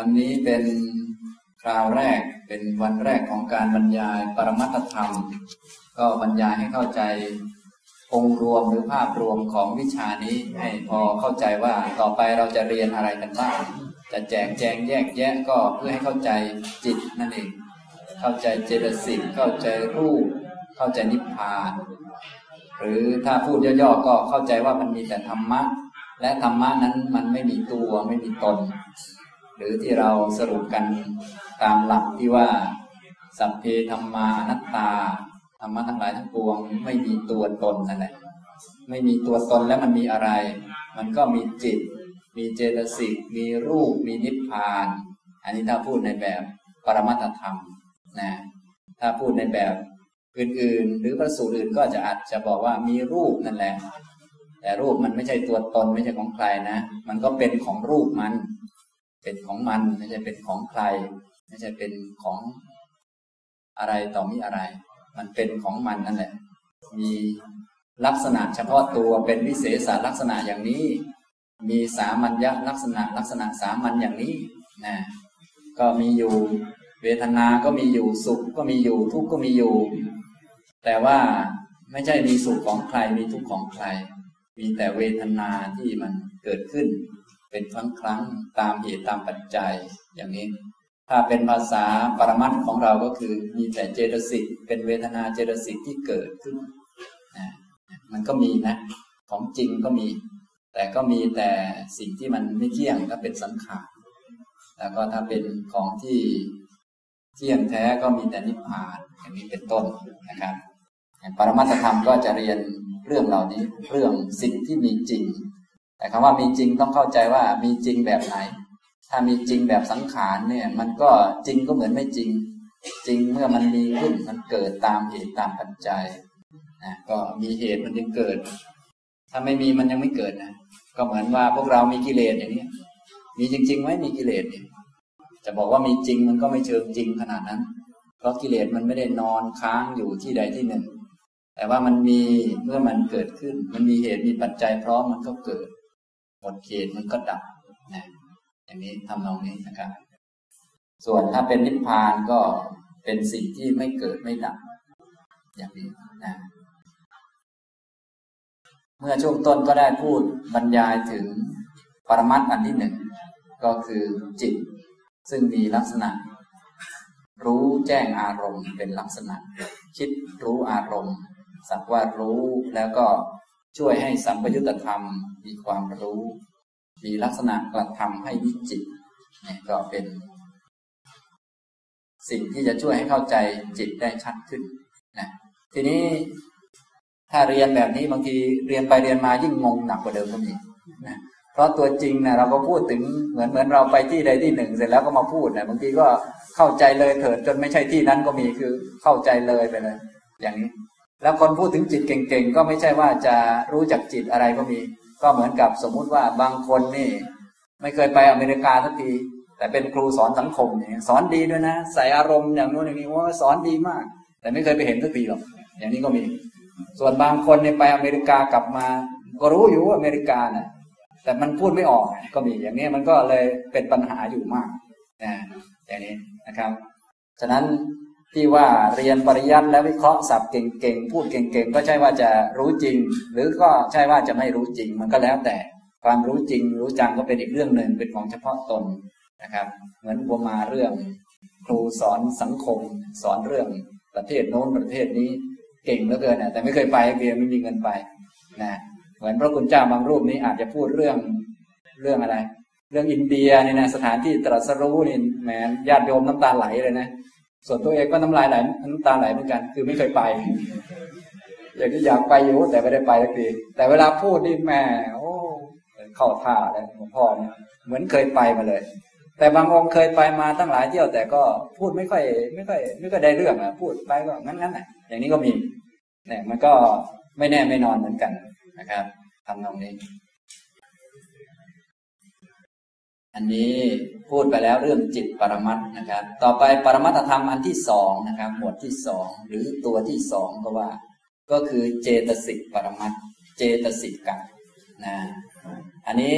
วันนี้เป็นคราวแรกเป็นวันแรกของการบรรยายปรมัตธรรม ก็บรรยายให้เข้าใจองค์รวมหรือภาพรวมของวิชานี้ให้พอเข้าใจว่าต่อไปเราจะเรียนอะไรกันบ้างจะแจกแจงแยกแยะก็เพื่อให้เข้าใจจิตนั่นเอง เข้าใจเจตสิกเข้าใจรูป เข้าใจนิพพาน หรือถ้าพูดย่อๆก็เข้าใจว่ามันมีแต่ธรรมะ และธรรมะนั้นมันไม่มีตัวไม่มีตน หรือที่เราสรุปกันตามหลักที่ว่า สัพเพธรรมานัตตาธรรมะทั้งหลายทั้งปวง ไม่มีตัวตนนั่นแหละ ไม่มีตัวตนแล้วมันมีอะไร มันก็มีจิต มีเจตสิก มีรูป มีนิพพาน อันนี้ถ้าพูดในแบบปรมัตธรรมนะถ้าพูดในแบบอื่นๆ หรือพระสูตรอื่นก็จะอาจจะบอกว่ามีรูปนั่นแหละ แต่รูปมันไม่ใช่ตัวตนไม่ใช่ของใครนะ มันก็เป็นของรูปมัน เป็นของมันไม่ใช่เป็นของใคร ไม่ใช่เป็นของอะไรต่อมีอะไร มันเป็นของมันนั่นแหละ มีลักษณะเฉพาะตัวเป็นวิเศษลักษณะอย่างนี้ มีสามัญญลักษณะลักษณะสามัญอย่างนี้นะก็มีอยู่เวทนา ก็มีอยู่สุขก็มีอยู่ทุกข์ก็มีอยู่ แต่ว่าไม่ใช่มีสุขของใครมีทุกข์ของใคร มีแต่เวทนาที่มันเกิดขึ้น เป็นครั้งครั้งตามเหตุตามปัจจัยอย่างนี้ ถ้าเป็นภาษาปรมัตของเราก็คือมีแต่เจตสิกเป็นเวทนาเจตสิกที่เกิดขึ้นนะมันก็มีนะ ของจริงก็มี แต่ก็มีแต่สิ่งที่มันไม่เที่ยงก็เป็นสังขารแล้วก็ถ้าเป็นของที่เที่ยงแท้ก็มีแต่นิพพานอย่างนี้เป็นต้นนะครับปรมัตธรรมก็จะเรียนเรื่องเหล่านี้เรื่องสิ่งที่มีจริง แต่คำว่ามีจริงต้องเข้าใจว่ามีจริงแบบไหน ถ้ามีจริงแบบสังขารเนี่ย มันก็จริงก็เหมือนไม่จริง จริงเมื่อมันมีขึ้นมันเกิดตามเหตุตามปัจจัยนะก็มีเหตุมันจึงเกิด ถ้าไม่มีมันยังไม่เกิดนะก็เหมือนว่าพวกเรามีกิเลสอย่างนี้มีจริงๆไหมมีกิเลสเนี่ยจะบอกว่ามีจริงมันก็ไม่เชิงจริงขนาดนั้น เพราะกิเลสมันไม่ได้นอนค้างอยู่ที่ใดที่หนึ่ง แต่ว่ามันมีเมื่อมันเกิดขึ้น มันมีเหตุมีปัจจัยพร้อมมันก็เกิด หมดเหตุมันก็ดับนะอย่างนี้ทำนองนี้นะครับ ส่วนถ้าเป็นนิพพานก็เป็นสิ่งที่ไม่เกิดไม่ดับ อย่างนี้นะเมื่อช่วงต้นก็ได้พูดบรรยายถึงปรมัตอันที่หนึ่งก็คือจิต ซึ่งมีลักษณะ รู้แจ้งอารมณ์เป็นลักษณะ คิดรู้อารมณ์ สักว่ารู้แล้วก็ช่วยให้สัมปยุตธรรมมีความรู้ มีลักษณะกระทำให้วิจิตเนี่ยก็เป็น สิ่งที่จะช่วยให้เข้าใจจิตได้ชัดขึ้นนะทีนี้ถ้าเรียนแบบนี้บางทีเรียนไปเรียนมายิ่งงงหนักกว่าเดิมก็มีนะเพราะตัวจริงนะเราก็พูดถึงเหมือนเหมือนเราไปที่ใดที่หนึ่ง เสร็จแล้วก็มาพูดนะบางทีก็เข้าใจเลยเถิดจนไม่ใช่ที่นั้นก็มีคือเข้าใจเลยไปเลย อย่างนี้ แล้วคนพูดถึงจิตเก่งๆก็ไม่ใช่ว่าจะรู้จักจิตอะไรก็มี ก็เหมือนกับสมมุติว่าบางคนนี่ ไม่เคยไปอเมริกาสักที แต่เป็นครูสอนสังคมเนี่ยสอนดีด้วยนะ ใส่อารมณ์อย่างนู้นอย่างนี้ว่าสอนดีมาก แต่ไม่เคยไปเห็นสักทีหรอกอย่างนี้ก็มี ส่วนบางคนเนี่ยไปอเมริกากลับมา ก็รู้อยู่ว่าอเมริกานะ่ะแต่มันพูดไม่ออกก็มีอย่างนี้มันก็เลยเป็นปัญหาอยู่มากนะอย่างนี้นะครับ ฉะนั้น ที่ว่าเรียนปริยัติและวิเคราะห์ศัพท์เก่งๆพูดเก่งๆ ก็ใช่ว่าจะรู้จริง หรือก็ใช่ว่าจะไม่รู้จริง มันก็แล้วแต่ความรู้จริง รู้จังก็เป็นอีกเรื่องหนึ่งเป็นของเฉพาะตนนะครับ เหมือนบัวมาเรื่อง ครูสอนสังคม สอนเรื่องประเทศโน้นประเทศนี้เก่งเหลือเกินนะแต่ไม่เคยไปเรียนไม่มีเงินไปนะเหมือนพระคุณเจ้าบางรูปนี้อาจจะพูดเรื่องเรื่องอะไร เรื่องอินเดียเนี่ยนะสถานที่ตรัสรู้นี่แหมญาติโยมน้ำตาไหลเลยนะ ส่วนตัวเองก็น้ำลายไหลน้ำตาไหลเหมือนกัน คือไม่เคยไป อย่างที่อยากไปอยู่แต่ไม่ได้ไปสักทีแต่เวลาพูดนี่แม่โอ้เข้าท่าเลยหลวงพ่อเนี่ยเหมือนเคยไปมาเลย แต่บางองค์เคยไปมาตั้งหลายเที่ยวแต่ก็พูดไม่ค่อย ไม่ค่อย ไม่ค่อยได้เรื่องอะพูดไปก็งั้นงั้นอะ อย่างนี้ก็มีเนี่ยมันก็ไม่แน่ไม่นอนเหมือนกันนะครับทำตรงนี้ อันนี้พูดไปแล้วเรื่องจิตปรมัตนะครับ ต่อไปปรมัตธรรมอันที่สองนะครับ หมวดที่สองหรือตัวที่สองก็ว่า ก็คือเจตสิกปรมัตเจตสิกกันนะอันนี้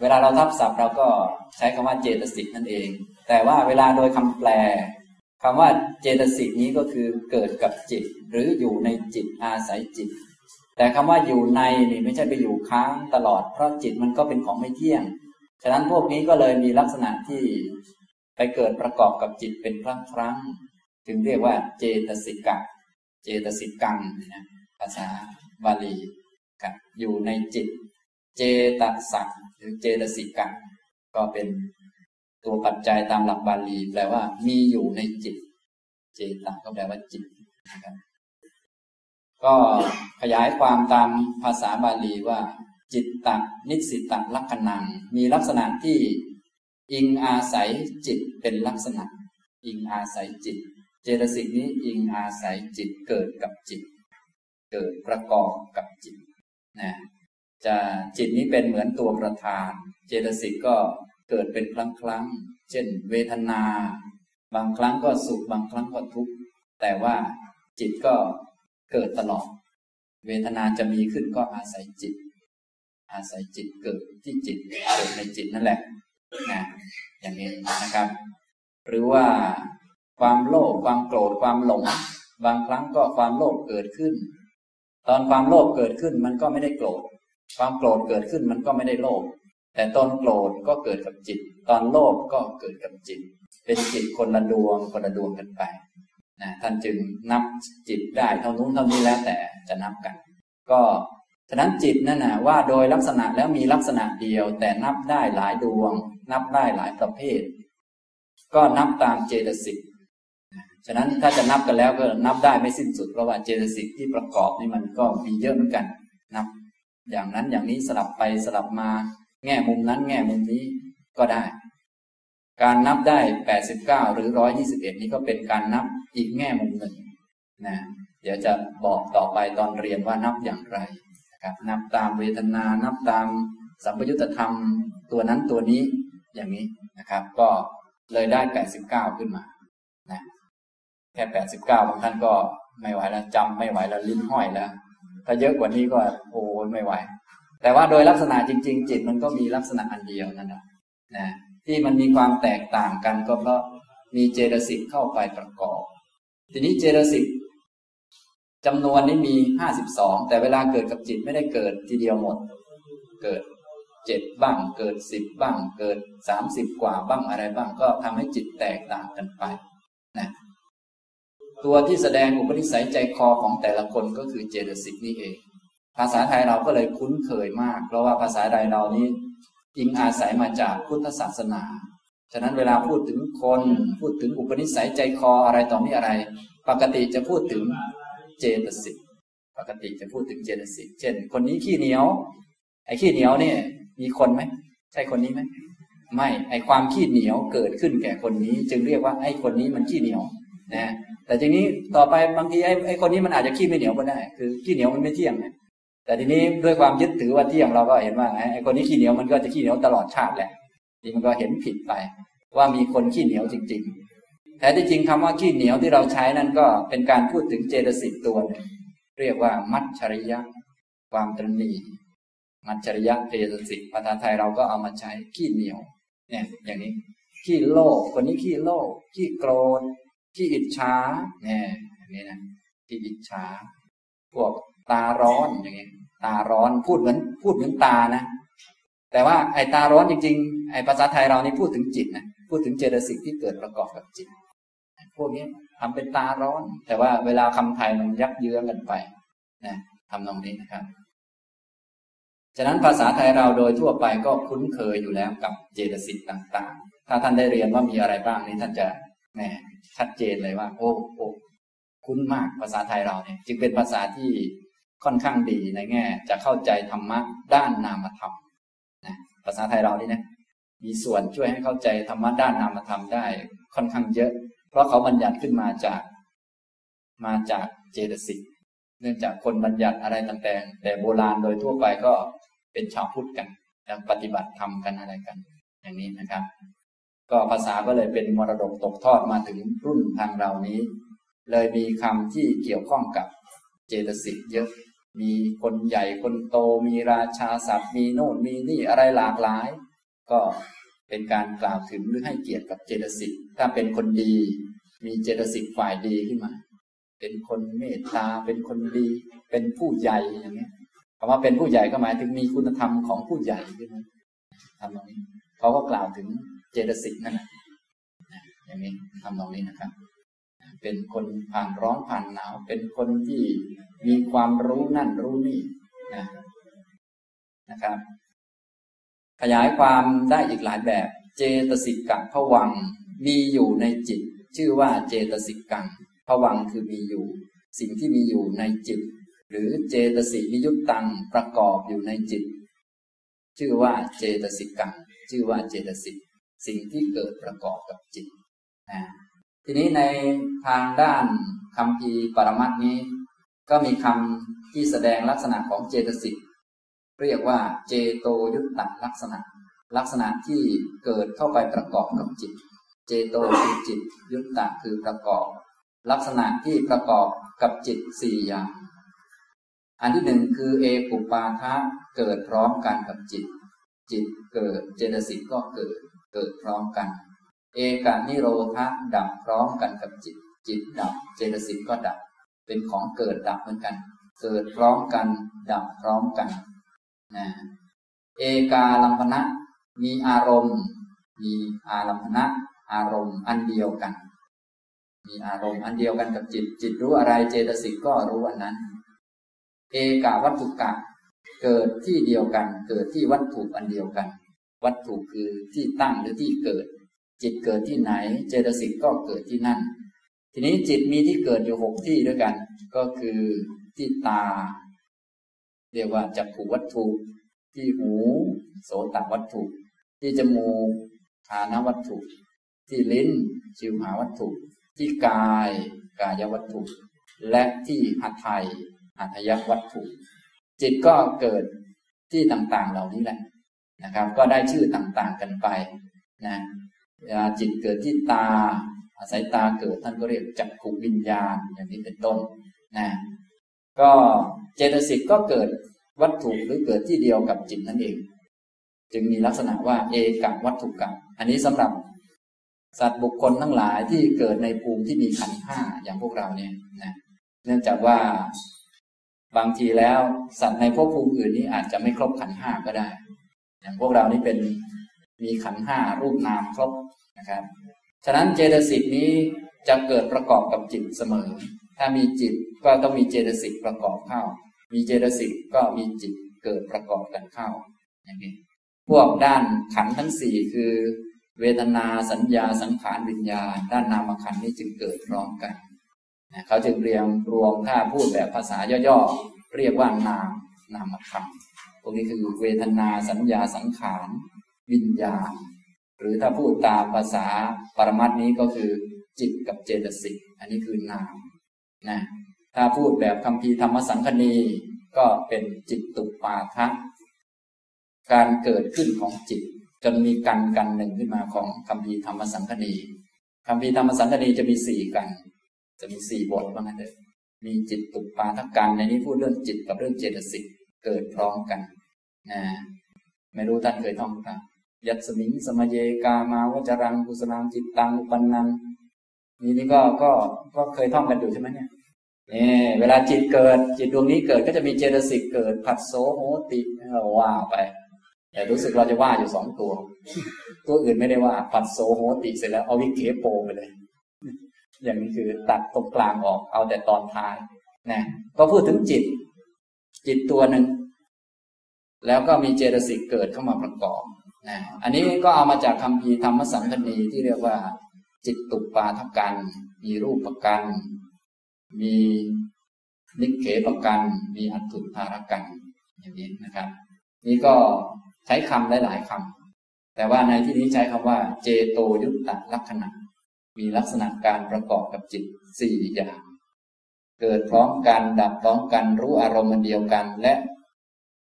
เวลาเราทับศัพท์เราก็ใช้คำว่าเจตสิกนั่นเอง แต่ว่าเวลาโดยคำแปลคำว่าเจตสิกนี้ก็คือเกิดกับจิต หรืออยู่ในจิตอาศัยจิต แต่คำว่าอยู่ในนี่ไม่ใช่ไปอยู่ค้างตลอดเพราะจิตมันก็เป็นของไม่เที่ยง ฉะนั้นพวกนี้ก็เลยมีลักษณะที่ไปเกิดประกอบกับจิตเป็นครั้งครั้งจึงเรียกว่าเจตสิกะ เจตสิกังนะภาษาบาลีกับอยู่ในจิต เจตสักหรือเจตสิกะก็เป็นตัวปัจจัยตามหลักบาลีแปลว่า มีอยู่ในจิต เจตก็แปลว่าจิตนะครับก็ขยายความตามภาษาบาลีว่า จิตตนิสิตลักษณัง มีลักษณะที่อิงอาศัยจิตเป็นลักษณะ อิงอาศัยจิต เจตสิกนี้อิงอาศัยจิตเกิดกับจิต เกิดประกอบกับจิตนะจะจิตนี้เป็นเหมือนตัวประธาน เจตสิกก็เกิดเป็นครั้งครั้งเช่น เวทนา บางครั้งก็สุขบางครั้งก็ทุกข์แต่ว่าจิตก็เกิดตลอด เวทนาจะมีขึ้นก็อาศัยจิต อาศัยจิตเกิดที่จิตเกิดในจิตนั่นแหละนะอย่างนี้นะครับ หรือว่าความโลภความโกรธความหลง บางครั้งก็ความโลภเกิดขึ้น ตอนความโลภเกิดขึ้นมันก็ไม่ได้โกรธ ความโกรธเกิดขึ้นมันก็ไม่ได้โลภแต่ตอนโกรธก็เกิดกับจิต ตอนโลภก็เกิดกับจิต เป็นจิตคนละดวงคนละดวงกันไปนะท่านจึงนับจิตได้เท่านู้นเท่านี้แล้วแต่จะนับกัน ก็ ฉะนั้นจิตนั่นนะว่าโดยลักษณะแล้วมีลักษณะเดียว แต่นับได้หลายดวง นับได้หลายประเภท ก็นับตามเจตสิกฉะนั้นถ้าจะนับกันแล้วก็นับได้ไม่สิ้นสุดเพราะว่าเจตสิกที่ประกอบนี่มันก็มีเยอะเหมือนกันนับ อย่างนั้นอย่างนี้สลับไปสลับมา แง่มุมนั้น แง่มุมนี้ก็ได้ การนับได้แปดสิบเก้าหรือร้อยี่สิบเอ็ดนี้ก็เป็นการนับอีกแง่มุมหนึ่งนะเดี๋ยวจะบอกต่อไปตอนเรียนว่านับอย่างไร นับตามเวทนา นับตามสัมปยุตธรรมตัวนั้นตัวนี้อย่างนี้นะครับ ก็เลยได้แปดสิบเก้าขึ้นมานะแค่แปดสิบเก้าบางท่านก็ไม่ไหวแล้วจำไม่ไหวแล้วลิ้นห้อยแล้ว ถ้าเยอะกว่านี้ก็โอ้ไม่ไหว แต่ว่าโดยลักษณะจริง ๆ จิตมันก็มีลักษณะอันเดียวนั่นแหละนะที่มันมีความแตกต่างกันก็เพราะมีเจตสิกเข้าไปประกอบ ทีนี้เจตสิก จำนวนนี้มีห้าสิบสองแต่เวลาเกิดกับจิตไม่ได้เกิดทีเดียวหมด เกิดเจ็ดบ้าง เกิดสิบบ้าง เกิดสามสิบกว่าบ้างอะไรบ้างก็ทำให้จิตแตกต่างกันไปนะตัวที่แสดงอุปนิสัยใจคอของแต่ละคนก็คือเจตสิกนี่เอง ภาษาไทยเราก็เลยคุ้นเคยมาก เพราะว่าภาษาไทยเรานี้อิงอาศัยมาจากพุทธศาสนา ฉะนั้นเวลาพูดถึงคน พูดถึงอุปนิสัยใจคออะไรต่อมีอะไร ปกติจะพูดถึง เจตสิกปกติจะพูดถึงเจตสิกเช่น คนนี้ขี้เหนียว ไอ้ขี้เหนียวเนี่ย มีคนไหมใช่คนนี้ไหมไม่ไอ้ความขี้เหนียวเกิดขึ้นแก่คนนี้ จึงเรียกว่าไอ้คนนี้มันขี้เหนียวนะแต่ทีนี้ต่อไปบางทีไอ้ไอ้คนนี้มันอาจจะขี้ไม่เหนียวก็ได้ คือขี้เหนียวมันไม่เที่ยงไงแต่ทีนี้ด้วยความยึดถือว่าเที่ยงเราก็เห็นว่าไอ้คนนี้ขี้เหนียวมันก็จะขี้เหนียวตลอดชาติแหละนี่มันก็เห็นผิดไป ว่ามีคนขี้เหนียวจริงๆ แต่ที่จริงคำว่าขี้เหนียวที่เราใช้นั่นก็เป็นการพูดถึงเจตสิกตัวหนึ่งเรียกว่ามัจฉริยะ ความตรณีมัจฉริยะเจตสิกภาษาไทยเราก็เอามาใช้ขี้เหนียว เนี่ย อย่างนี้ ขี้โลภคนนี้ขี้โลภขี้โกรธขี้อิจฉาเนี่ยอย่างนี้นะขี้อิจฉาพวกตาร้อนอย่างเงี้ยตาร้อนพูดเหมือน พูดเหมือนตานะ แต่ว่าไอ้ตาร้อนจริง ๆ ไอ้ภาษาไทยเรานี่พูดถึงจิตนะพูดถึงเจตสิกที่เกิดประกอบกับจิต พวกนี้ทำเป็นตาร้อน แต่ว่าเวลาคำไทยมันยักเยื้อกันไปนะทำตรงนี้นะครับ ฉะนั้นภาษาไทยเราโดยทั่วไปก็คุ้นเคยอยู่แล้วกับเจตสิกต่าง ๆ ถ้าท่านได้เรียนว่ามีอะไรบ้างนี้ท่านจะแหมชัดเจนเลยว่า โอ้โอ้คุ้นมากภาษาไทยเราเนี่ย จึงเป็นภาษาที่ค่อนข้างดีในแง่ จะเข้าใจธรรมะด้านนามธรรมนะภาษาไทยเรานี่นะมีส่วนช่วยให้เข้าใจธรรมะด้านนามธรรมได้ค่อนข้างเยอะ เพราะเขาบัญญัติขึ้นมาจาก มาจากเจตสิกเนื่องจากคนบัญญัติอะไรต่างๆแต่โบราณโดยทั่วไปก็เป็นชาวพุทธกันแล้วปฏิบัติธรรมกันอะไรกัน อย่างนี้นะครับ ก็ภาษาก็เลยเป็นมรดกตกทอดมาถึงรุ่นทางเรานี้ เลยมีคำที่เกี่ยวข้องกับเจตสิกเยอะมีคนใหญ่คนโตมีราชาศัพท์ มีโน่นมีนี่อะไรหลากหลาย ก็เป็นการกล่าวถึงหรือให้เกียรติกับเจตสิกถ้าเป็นคนดี มีเจตสิกฝ่ายดีขึ้นมา เป็นคนเมตตา เป็นคนดี เป็นผู้ใหญ่อย่างเงี้ยคำว่าเป็นผู้ใหญ่ก็หมายถึงมีคุณธรรมของผู้ใหญ่ขึ้นมาทำตรงนี้เขาก็กล่าวถึงเจตสิกนั่นแหละอย่างนี้ทำตรงนี้นะครับ เป็นคนผ่านร้อนผ่านหนาว เป็นคนที่มีความรู้นั่นรู้นี่นะนะครับ ขยายความได้อีกหลายแบบ เจตสิกกับผวังมีอยู่ในจิต ชื่อว่าเจตสิกกังผวังคือมีอยู่ สิ่งที่มีอยู่ในจิต หรือเจตสิกนิยุตตังประกอบอยู่ในจิต ชื่อว่าเจตสิกกัง ชื่อว่าเจตสิกสิ่งที่เกิดประกอบกับจิตนะทีนี้ในทางด้านคำพีปรมัตนี้ ก็มีคำที่แสดงลักษณะของเจตสิกเรียกว่าเจโตยุตตลักษณะ ลักษณะที่เกิดเข้าไปประกอบกับจิต เจโตคือจิต ยุตตะคือประกอบ ลักษณะที่ประกอบกับจิตสี่อย่าง อันที่หนึ่งคือเอกุปาทะเกิดพร้อมกันกับจิต จิตเกิดเจตสิกก็เกิดเกิดพร้อมกัน เอกานิโรธะดับพร้อมกันกับจิต จิตดับเจตสิกก็ดับ เป็นของเกิดดับเหมือนกัน เกิดพร้อมกัน ดับพร้อมกันนะเอกาลัมพนะมีอารมณ์ มีอารัมพนะ อารมณ์อันเดียวกัน มีอารมณ์อันเดียวกันกับจิต จิตรู้อะไรเจตสิกก็รู้อันนั้น เอกาวัตถุกะ เกิดที่เดียวกัน เกิดที่วัตถุอันเดียวกัน วัตถุคือที่ตั้งหรือที่เกิด จิตเกิดที่ไหน เจตสิกก็เกิดที่นั่น ทีนี้จิตมีที่เกิดอยู่หกที่ด้วยกัน ก็คือที่ตา เรียกว่าจักขูวัตถุ ที่หู โสตวัตถุ ที่จมูกฐานวัตถุ ที่ลิ้นชิวหาวัตถุ ที่กายกายวัตถุ และที่หัตถยหัตถยวัตถุ จิตก็เกิดที่ต่างๆเหล่านี้แหละนะครับ ก็ได้ชื่อต่างๆกันไปนะจิตเกิดที่ตา อาศัยตาเกิดท่านก็เรียกจักขุวิญญาณอย่างนี้เป็นต้นนะก็เจตสิกก็เกิดวัตถุหรือเกิดที่เดียวกับจิตนั่นเอง จึงมีลักษณะว่าเอกัวัตถุกับ อันนี้สำหรับ สัตว์บุคคลทั้งหลายที่เกิดในภูมิที่มีขันห้าอย่างพวกเราเนี่ยนะเนื่องจากว่าบางทีแล้วสัตว์ในภพภูมิอื่นนี้อาจจะไม่ครบขันห้าก็ได้ อย่างพวกเรานี่เป็นมีขันห้ารูปนามครบนะครับ ฉะนั้นเจตสิกนี้จะเกิดประกอบกับจิตเสมอ ถ้ามีจิตก็ต้องมีเจตสิกประกอบเข้า มีเจตสิกก็มีจิตเกิดประกอบกันเข้าอย่างนี้พวกด้านขันทั้งสี่คือ เวทนาสัญญาสังขารวิญญาณ ด้านนามขันนี้จึงเกิดพร้อมกันเขาจึงเรียงรวมถ้าพูดแบบภาษาย่อๆ เรียกว่านามนามขันพวกนี้คือเวทนาสัญญาสังขารวิญญาณ หรือถ้าพูดตามภาษาปรมัตินี้ก็คือจิตกับเจตสิกอันนี้คือนามนะถ้าพูดแบบคำพีธรรมสังคณีก็เป็นจิตตุปาทะการเกิดขึ้นของจิต จนมีกันกันหนึ่งขึ้นมาของคำพีธรรมสังคณีคำพีธรรมสังคณีจะมีสี่กัน จะมีสี่บทว่างั้นเลยมีจิตตุปาทกันในนี้พูดเรื่องจิตกับเรื่องเจตสิกเกิดพร้อมกันนะไม่รู้ท่านเคยท่องหรือยัตสมิงสมเยกามาวจรังกุสลังจิตตังอุปันนังนี่นี่ก็ก็ก็เคยท่องกันอยู่ใช่ไหมเนี่ยนี่เวลาจิตเกิดจิตดวงนี้เกิดก็จะมีเจตสิกเกิดผัสโสโหติว่าไป อย่รู้สึกเราจะว่าอยู่สองตัว ตัวอื่นไม่ได้ว่าผัสโสโหติเสร็จแล้วเอาวิเคโปไปเลย อย่างนี้คือตัดตรงกลางออกเอาแต่ตอนท้ายนะก็พูดถึงจิต จิตตัวหนึ่งแล้วก็มีเจตสิกเกิดเข้ามาประกอบนะอันนี้ก็เอามาจากคำพีธรรมสังคณีที่เรียกว่า จิตตุปาทกัน มีรูปประกัน มีนิเขประกัน มีอัตถุธารกันอย่างนี้นะครับ นี่ก็ ใช้คำหลาย ๆคำแต่ว่าในที่นี้ใช้คำว่า เจโตยุตตะลักษณะ มีลักษณะการประกอบกับจิตสี่อย่าง เกิดพร้อมกันดับพร้อมกันรู้อารมณ์เดียวกันและ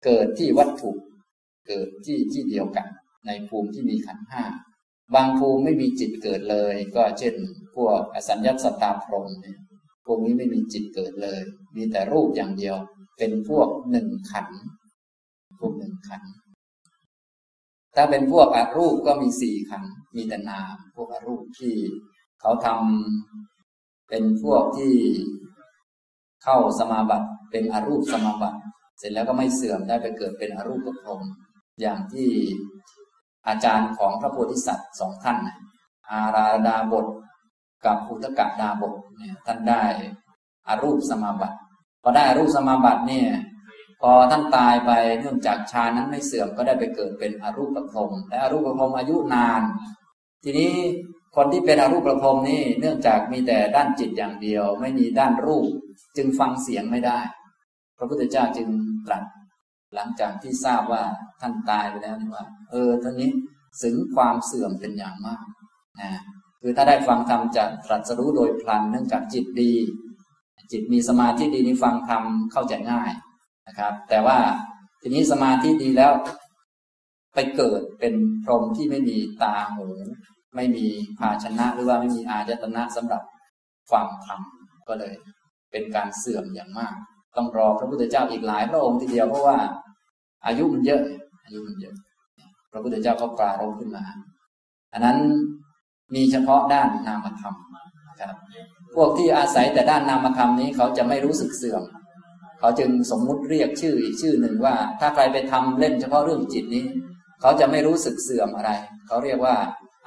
เกิดที่วัตถุ เกิดที่ที่เดียวกัน ในภูมิที่มีขันห้าบางภูมิไม่มีจิตเกิดเลย ก็เช่น พวกอสัญญาสตาพรมเนี่ยพวกนี้ไม่มีจิตเกิดเลย มีแต่รูปอย่างเดียว เป็นพวกหนึ่งขันพวกหนึ่งขัน ถ้าเป็นพวกอรูปก็มีสี่ขันมีแต่นาม พวกอรูปที่เขาทำเป็นพวกที่เข้าสมาบัติเป็นอรูปสมาบัติ เสร็จแล้วก็ไม่เสื่อมได้ไปเกิดเป็นอรูปภพรมอย่างที่อาจารย์ของพระโพธิสัตว์สองท่าน อาราดาบทกับอุตกะดาบทเนี่ยท่านได้อารูปสมาบัติพอได้อารูปสมาบัติเนี่ย พอท่านตายไปเนื่องจากฌานนั้นไม่เสื่อมก็ได้ไปเกิดเป็นอรูปประพรมและอรูปประพรมอายุนาน ทีนี้คนที่เป็นอรูปประพรมนี่เนื่องจากมีแต่ด้านจิตอย่างเดียว ไม่มีด้านรูป จึงฟังเสียงไม่ได้ พระพุทธเจ้าจึงตรัสหลังจากที่ทราบว่าท่านตายไปแล้วนี่ว่า เออท่านี้สึงความเสื่อมเป็นอย่างมากนะคือถ้าได้ฟังธรรมจะตรัสรู้โดยพลันเนื่องจากจิตดี จิตมีสมาธิดีนี่ฟังธรรมเข้าใจง่าย นะครับ แต่ว่าทีนี้สมาธิดีแล้ว ไปเกิดเป็นพรหมที่ไม่มีตาหู ไม่มีภาชนะหรือว่าไม่มีอาจตนะสำหรับฟังธรรมก็เลย เป็นการเสื่อมอย่างมาก ต้องรอพระพุทธเจ้าอีกหลายพระองค์ทีเดียวเพราะว่า อายุมันเยอะ อายุมันเยอะ พระพุทธเจ้าก็ปรารภขึ้นมาอันนั้นมีเฉพาะด้านนามธรรมนะครับ พวกที่อาศัยแต่ด้านนามธรรมนี้เขาจะไม่รู้สึกเสื่อม เขาจึงสมมุติเรียกชื่ออีกชื่อหนึ่งว่า ถ้าใครไปทำเล่นเฉพาะเรื่องจิตนี้ เขาจะไม่รู้สึกเสื่อมอะไร เขาเรียกว่า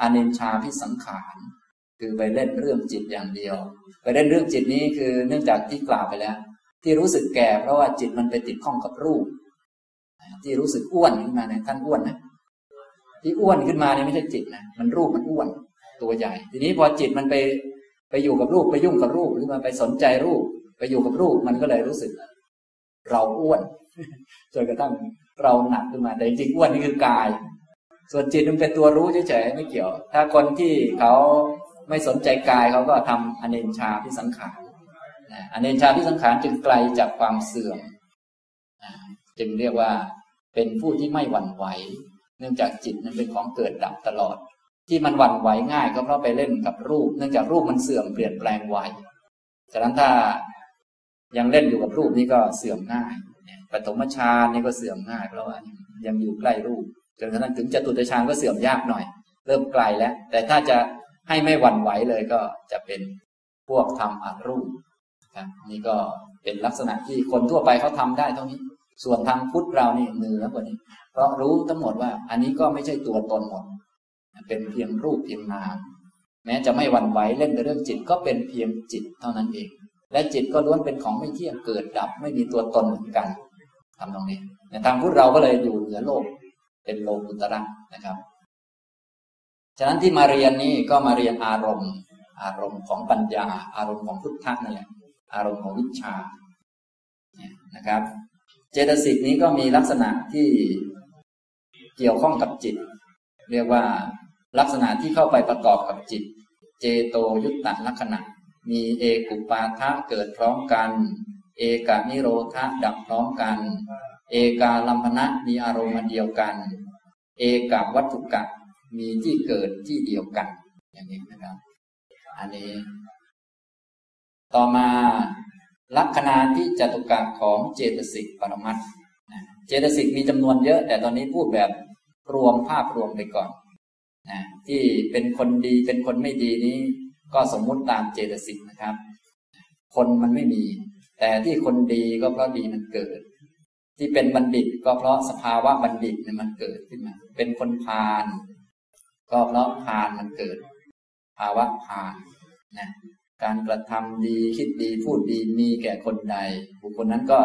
อานินชาพิสังขารคือไปเล่นเรื่องจิตอย่างเดียว ไปเล่นเรื่องจิตนี้คือเนื่องจากที่กล่าวไปแล้ว ที่รู้สึกแก่เพราะว่าจิตมันไปติดข้องกับรูป ที่รู้สึกอ้วนขึ้นมาเนี่ยท่านอ้วนนะที่อ้วนขึ้นมาเนี่ยไม่ใช่จิตนะมันรูปมันอ้วนตัวใหญ่ ทีนี้พอจิตมันไปไปอยู่กับรูปไปยุ่งกับรูปหรือมาไปสนใจรูป ไปอยู่กับรูปมันก็เลยรู้สึก เราอ้วนจนกระทั่งเราหนักขึ้นมาแต่จริงอ้วนนี่คือกาย ส่วนจิตมันเป็นตัวรู้เฉยๆไม่เกี่ยว ถ้าคนที่เขาไม่สนใจกายเขาก็ทำอเนนชาพิสังขารอเนนชาพิสังขารจึงไกลจากความเสื่อมจึงเรียกว่าเป็นผู้ที่ไม่หวั่นไหว เนื่องจากจิตนั้นเป็นของเกิดดับตลอด ที่มันหวั่นไหวง่ายก็เพราะไปเล่นกับรูป เนื่องจากรูปมันเสื่อมเปลี่ยนแปลงไวฉะนั้นถ้า ยังเล่นอยู่กับรูปนี้ก็เสื่อมง่ายปฐมฌานนี่ก็เสื่อมง่ายเพราะว่ายังอยู่ใกล้รูปจนกระทั่งถึงจตุตฌานก็เสื่อมยากหน่อย เริ่มไกลแล้ว แต่ถ้าจะให้ไม่หวั่นไหวเลยก็จะเป็นพวกทำอัรูปครับนี่ก็เป็นลักษณะที่คนทั่วไปเขาทำได้เท่านี้ ส่วนทางพุทธเรานี่เหนือกว่านี้ เพราะรู้ทั้งหมดว่า อันนี้ก็ไม่ใช่ตัวตนหมด เป็นเพียงรูปเพียงนาม แม้จะไม่หวั่นไหวเล่นแต่เรื่องจิตก็เป็นเพียงจิตเท่านั้นเอง และจิตก็ล้วนเป็นของไม่เที่ยงเกิดดับไม่มีตัวตนเหมือนกันทำตรงนี้ในทางพุทธเราก็เลยอยู่เหนือโลก เป็นโลกุตระนะครับ ฉะนั้นที่มาเรียนนี้ก็มาเรียนอารมณ์ อารมณ์ของปัญญา อารมณ์ของพุทธะนั่นแหละอารมณ์ของวิชานะครับ เจตสิกนี้ก็มีลักษณะที่เกี่ยวข้องกับจิต เรียกว่าลักษณะที่เข้าไปประกอบกับจิต เจโตยุตตะลักษณะ มีเอกุปาทะเกิดพร้อมกัน เอกานิโรธะดับพร้อมกัน เอกาลัมพนะมีอารมณ์เดียวกัน เอกาวัตถุกะมีที่เกิดที่เดียวกัน อย่างนี้นะครับ อันนี้ ต่อมาลักษณะที่จตุกะของเจตสิกปรมัตเจตสิกมีจำนวนเยอะ แต่ตอนนี้พูดแบบรวมภาพรวมไปก่อนนะที่เป็นคนดีเป็นคนไม่ดีนี้ ก็สมมุติตามเจตสิกนะครับ คนมันไม่มี แต่ที่คนดีก็เพราะดีมันเกิด ที่เป็นบัณฑิตก็เพราะสภาวะบัณฑิตเนี่ยมันเกิดขึ้นมา เป็นคนพาลก็เพราะพาลมันเกิด ภาวะพาลนะการกระทำดีคิดดีพูดดีมีแก่คนใด บุคคลนั้นก็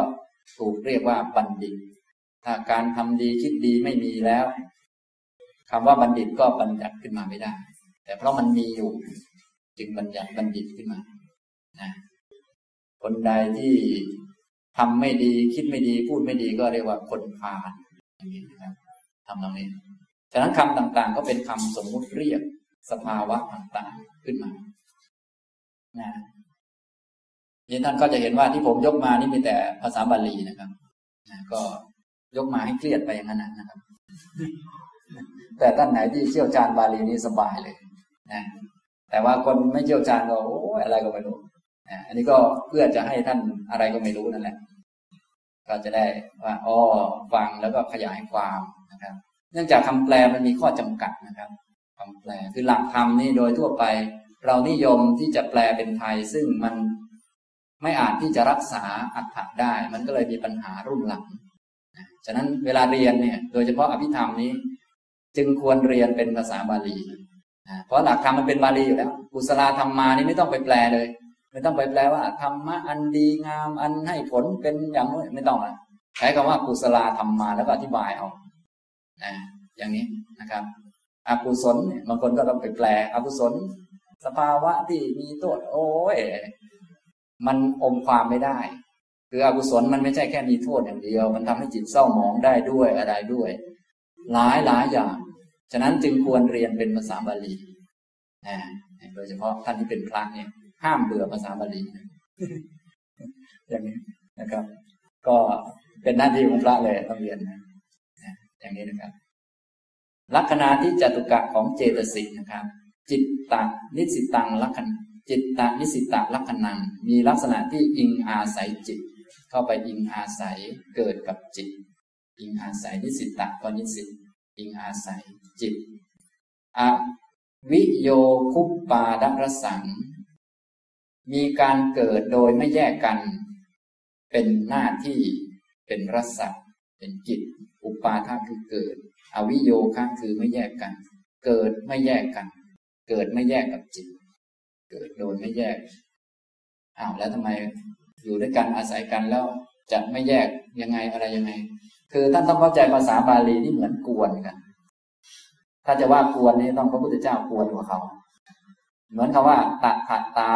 ถูกเรียกว่าบัณฑิต ถ้าการทำดีคิดดีไม่มีแล้วคำว่าบัณฑิตก็บัญญัติขึ้นมาไม่ได้ แต่เพราะมันมีอยู่ จึงบัญญัติบัณฑิตขึ้นมานะคนใดที่ทำไม่ดีคิดไม่ดีพูดไม่ดีก็เรียกว่าคนพาลอย่างนี้นะครับทำตรงนี้ฉะนั้นคำต่างๆ ก็เป็นคำสมมุติเรียกสภาวะต่างๆขึ้นมานะนี่ท่านก็จะเห็นว่าที่ผมยกมานี่มีแต่ภาษาบาลีนะครับนะก็ยกมาให้เครียดไปอย่างนั้นนะครับ แต่ท่านไหนที่เชี่ยวชาญบาลีนี้สบายเลย นะ แต่ว่าคนไม่เชี่ยวชาญก็โอ้อะไรก็ไม่รู้อันนี้ก็เพื่อจะให้ท่านอะไรก็ไม่รู้นั่นแหละ ก็จะได้ว่าอ๋อฟังแล้วก็ขยายความนะครับ เนื่องจากคำแปลมันมีข้อจำกัดนะครับคำแปลคือหลักธรรมนี่โดยทั่วไป เรานิยมที่จะแปลเป็นไทย ซึ่งมันไม่อาจที่จะรักษาอัตถะได้ มันก็เลยมีปัญหารุ่นหลังฉะนั้นเวลาเรียนเนี่ย โดยเฉพาะอภิธรรมนี้ จึงควรเรียนเป็นภาษาบาลี เพราะหลักธรรมมันเป็นบาลีอยู่แล้วกุศลธรรมมานี่ไม่ต้องไปแปลเลย ไม่ต้องไปแปลว่าธรรมะอันดีงามอันให้ผลเป็นอย่างนู้นไม่ต้องอะใช้คำว่ากุศลธรรมมาแล้วก็อธิบายเอานะอย่างนี้นะครับอกุศลบางคนก็ต้องไปแปลอกุศล สภาวะที่มีโทษโอ้ยมันอมความไม่ได้ คืออกุศลมันไม่ใช่แค่มีโทษอย่างเดียว มันทำให้จิตเศร้าหมองได้ด้วยอะไรด้วย หลายหลายอย่าง ฉะนั้นจึงควรเรียนเป็นภาษาบาลีนะโดยเฉพาะท่านที่เป็นพระเนี่ยห้ามเบื่อภาษาบาลีอย่างนี้นะครับ ก็เป็นหน้าที่ของพระเลยต้องเรียนนะอย่างนี้นะครับ ลักษณะที่จตุกะของเจตสิกนะครับ จิตตะนิสิตังลักษณจิตตะนิสิตะลักษณัง มีลักษณะที่อิงอาศัยจิต เข้าไปอิงอาศัยเกิดกับจิต อิงอาศัยนิสิตะก็นิสิต อิงอาศัยจิตอวิโยคุปปาดรสัง มีการเกิดโดยไม่แยกกัน เป็นหน้าที่เป็นรสเป็นจิต อุปาทาคือเกิด อวิโยคะคือไม่แยกกัน เกิดไม่แยกกัน เกิดไม่แยกกับจิต เกิดโดยไม่แยกอ้าวแล้วทำไมอยู่ด้วยกันอาศัยกันแล้วจะไม่แยกยังไงอะไรยังไง คือท่านต้องเข้าใจภาษาบาลีที่เหมือนกวนกัน ถ้าจะว่ากวนนี่ต้องพระพุทธเจ้ากวนกว่าเขา เหมือนคาว่าตะขัตตา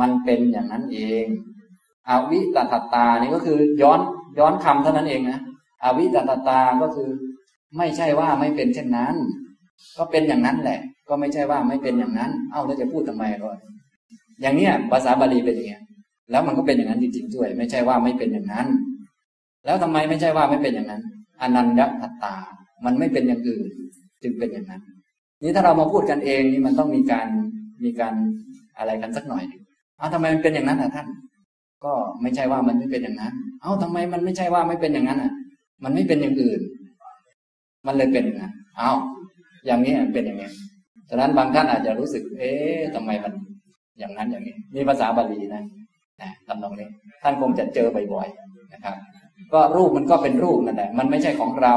มันเป็นอย่างนั้นเองอวิตตตานี่ก็คือย้อนย้อนคำเท่านั้นเองนะอวิตตตาก็คือ ไม่ใช่ว่าไม่เป็นเช่นนั้น ก็เป็นอย่างนั้นแหละ ก็ไม่ใช่ว่าไม่เป็นอย่างนั้น เอ้าแล้วจะพูดทำไมก็อย่างเนี้ยภาษาบาลีเป็นอย่างเงี้ยแล้วมันก็เป็นอย่างนั้นจริงๆด้วย ไม่ใช่ว่าไม่เป็นอย่างนั้น แล้วทำไมไม่ใช่ว่าไม่เป็นอย่างนั้นอนันยตตา มันไม่เป็นอย่างอื่น จึงเป็นอย่างนั้น นี่ถ้าเรามาพูดกันเองนี่มันต้องมีการมีการอะไรกันสักหน่อยอ้าวทำไมมันเป็นอย่างนั้นอะท่าน ก็ไม่ใช่ว่ามันไม่เป็นอย่างนั้น เอ้าทำไมมันไม่ใช่ว่าไม่เป็นอย่างนั้นอะ มันไม่เป็นอย่างอื่น มันเลยเป็นอย่างนั้นเอ้าอย่างนี้เป็นอย่างนี้ฉะนั้นบางท่านอาจจะรู้สึก เอ๊ะทำไมมันอย่างนั้นอย่างนี้นี่ภาษาบาลีนะนะตำนองนี้ ท่านคงจะเจอบ่อยๆนะครับ ก็รูปมันก็เป็นรูปนั่นแหละ มันไม่ใช่ของเรา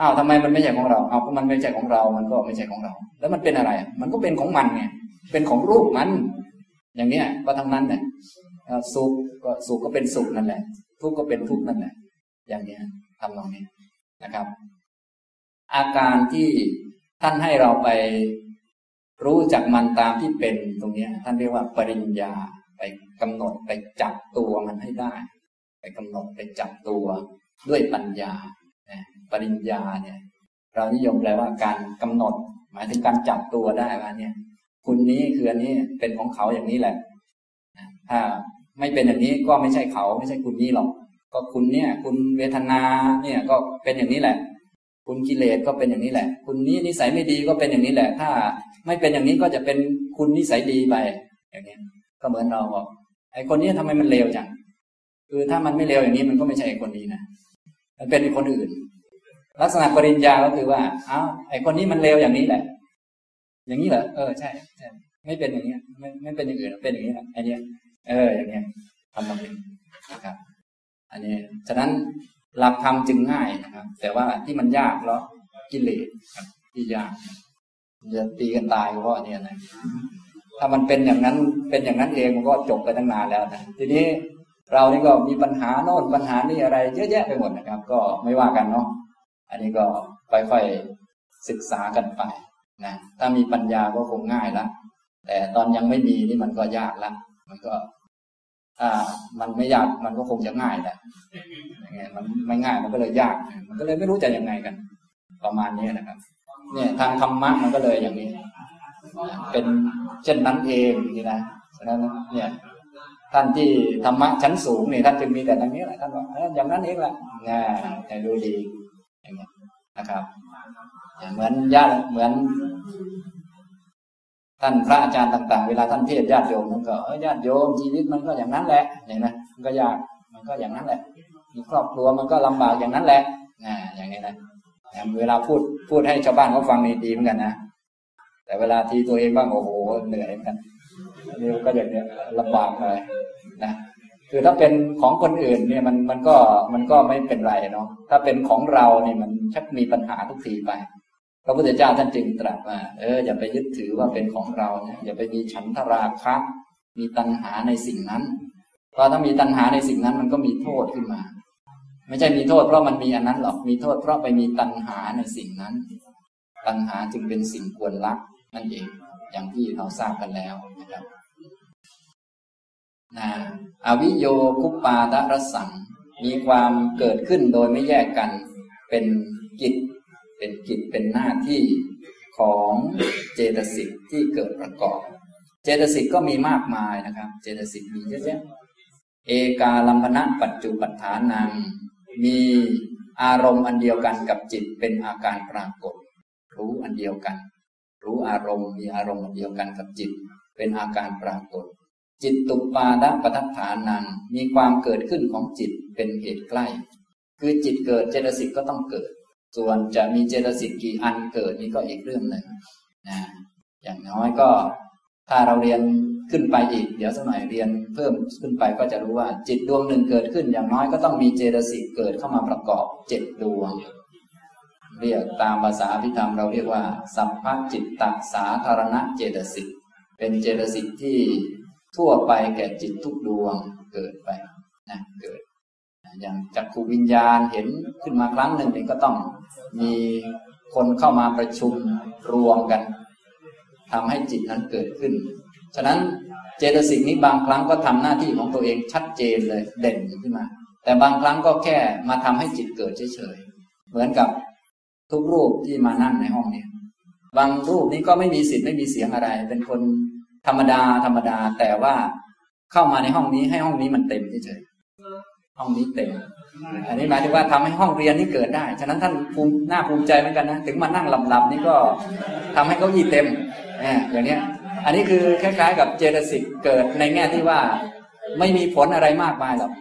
อ้าวทำไมมันไม่ใช่ของเรา เอาก็มันไม่ใช่ของเรา มันก็ไม่ใช่ของเรา แล้วมันเป็นอะไร มันก็เป็นของมันไง เป็นของรูปมัน อย่างเนี้ยก็ทั้งนั้นเนี่ยสุขก็สุขก็เป็นสุขนั่นแหละ ทุกข์ก็เป็นทุกข์นั่นแหละ อย่างนี้ทำตรงนี้นะครับ อาการที่ท่านให้เราไปรู้จักมันตามที่เป็นตรงนี้ท่านเรียกว่าปริญญาไปกำหนดไปจับตัวมันให้ได้ ไปกำหนดไปจับตัวด้วยปัญญาปริญญาเนี่ย เรานิยมแปลว่าการกำหนด หมายถึงการจับตัวได้ว่าเนี่ย คุณนี้คืออันนี้เป็นของเขาอย่างนี้แหละถ้าไม่เป็นอย่างนี้ก็ไม่ใช่เขาไม่ใช่คุณนี้หรอก ก็คุณเนี่ย คุณเวทนาเนี่ยก็เป็นอย่างนี้แหละ คุณกิเลสก็เป็นอย่างนี้แหละ คุณนี้นิสัยไม่ดีก็เป็นอย่างนี้แหละ ถ้าไม่เป็นอย่างนี้ก็จะเป็นคุณนิสัยดีไป อย่างนี้ก็เหมือนเราบอกไอ้คนนี้ทำไมมันเลวจัง คือถ้ามันไม่เลวอย่างนี้มันก็ไม่ใช่ไอคนนี้นะมันเป็นไอคนอื่น ลักษณะปริญญาก็คือว่าอ้าวไอ้คนนี้มันเลวอย่างนี้แหละ อย่างนี้เหรอเออใช่ใช่ไม่เป็นอย่างนี้ไม่ไม่เป็นอย่างอื่นเป็นอย่างนี้แหละไอ้นี้เออ อย่างเงี้ยทำตรงนี้นะครับ อันนี้ฉะนั้นหลักธรรมจึงง่ายนะครับ แต่ว่าที่มันยากเพราะกิเลสครับที่ยากจะตีกันตายเพราะเนี่ยนะถ้ามันเป็นอย่างนั้นเป็นอย่างนั้นเองมันก็จบไปตั้งนานแล้วนะทีนี้ เรานี่ก็มีปัญหาโน่นปัญหานี่อะไรเยอะแยะไปหมดนะครับ ก็ไม่ว่ากันเนาะอันนี้ก็ค่อยๆศึกษากันไปนะถ้ามีปัญญาก็คงง่ายละแต่ตอนยังไม่มีนี่มันก็ยากละมันก็อ่ามันไม่ยากมันก็คงจะง่ายแหละมันไม่ง่ายมันก็เลยยาก มันก็เลยไม่รู้จะยังไงกัน ประมาณนี้นะครับ เนี่ยทางธรรมะมันก็เลยอย่างนี้ เป็นเช่นนั้นเองนี่นะฉะนั้นเนี่ย ท่านที่ธรรมะชั้นสูงเนี่ยท่านจึงมีแต่ตรงนี้แหละท่านบอกอย่างนั้นเองแหละนะแต่ดูดีอย่างนี้นะครับเหมือนญาติเหมือน ท่านพระอาจารย์ต่าง ๆ เวลาท่านเทศญาติโยมมันก็ญาติโยมชีวิตมันก็อย่างนั้นแหละเห็นไหมมันก็ยากมันก็อย่างนั้นแหละมีครอบครัวมันก็ลำบากอย่างนั้นแหละนะอย่างนี้นะเวลาพูดพูดให้ชาวบ้านเขาฟังนี่ดีเหมือนกันนะแต่เวลาทีตัวเองบ้างโอ้โหเหนื่อยเหมือนกัน นี่ก็อย่างเนี้ยลำบากเลยนะคือถ้าเป็นของคนอื่นเนี่ยมันมันก็มันก็ไม่เป็นไรเนาะถ้าเป็นของเราเนี่ยมันชักมีปัญหาทุกทีไปพระพุทธเจ้าท่านจึงตรัสว่าเอออย่าไปยึดถือว่าเป็นของเรานะอย่าไปมีฉันทราคะมีตัณหาในสิ่งนั้นเพราะถ้ามีตัณหาในสิ่งนั้นมันก็มีโทษขึ้นมา ไม่ใช่มีโทษเพราะมันมีอันนั้นหรอกมีโทษเพราะไปมีตัณหาในสิ่งนั้น ตัณหาจึงเป็นสิ่งควรละนั่นเอง อย่างที่เราทราบกันแล้วนะครับนะอวิโยคุปปาตรสัง มีความเกิดขึ้นโดยไม่แยกกันเป็นกิจ เป็นกิจเป็นหน้าที่ของเจตสิกที่เกิดประกอบ เจตสิกก็มีมากมายนะครับ เจตสิกมีเยอะแยะเอกาลัมพนะปัจจุปัฏฐานัง มีอารมณ์อันเดียวกันกับจิตเป็นอาการปรากฏ รู้อันเดียวกัน รู้อารมณ์มีอารมณ์อันเดียวกันกับจิต เป็นอาการปรากฏ จิตตุปาดะปทัฏฐานังมีความเกิดขึ้นของจิตเป็นเหตุใกล้ คือจิตเกิดเจตสิกก็ต้องเกิด ส่วนจะมีเจตสิกกี่อันเกิดนี่ก็อีกเรื่องหนึ่งนะอย่างน้อยก็ถ้าเราเรียนขึ้นไปอีก เดี๋ยวสักหน่อยเรียนเพิ่มขึ้นไปก็จะรู้ว่าจิตดวงหนึ่งเกิดขึ้น อย่างน้อยก็ต้องมีเจตสิกเกิดเข้ามาประกอบเจ็ดดวง เรียกตามภาษาพิธรรมเราเรียกว่า สัพพจิตตสาธารณเจตสิกเป็นเจตสิกที่ทั่วไปแก่จิตทุกดวงเกิดไปนะเกิดอย่างจักขูวิญญาณเห็นขึ้นมาครั้งหนึ่งนี่ก็ต้องมีคนเข้ามาประชุมรวมกันทำให้จิตนั้นเกิดขึ้น ฉะนั้นเจตสิกนี้บางครั้งก็ทำหน้าที่ของตัวเองชัดเจนเลยเด่นขึ้นมา แต่บางครั้งก็แค่มาทำให้จิตเกิดเฉยๆเหมือนกับ ทุกรูปที่มานั่งในห้องเนี้บางรูปนี้ก็ไม่มีสิทธิ์ไม่มีเสียงอะไร เป็นคนธรรมดาธรรมดา แต่ว่าเข้ามาในห้องนี้ให้ห้องนี้มันเต็มเฉยห้องนี้เต็ม อันนี้หมายถึงว่าทำให้ห้องเรียนนี้เกิดได้ ฉะนั้นท่านภูมิหน้าภูมิใจเหมือนกันนะ ถึงมานั่งหลับๆนี่ก็ทำให้เขายี่เต็มเนี่ยอย่างเนี้ย อันนี้คือคล้ายๆ กับเจตสิกเกิดในแง่ที่ว่าไม่มีผลอะไรมากมายหรอก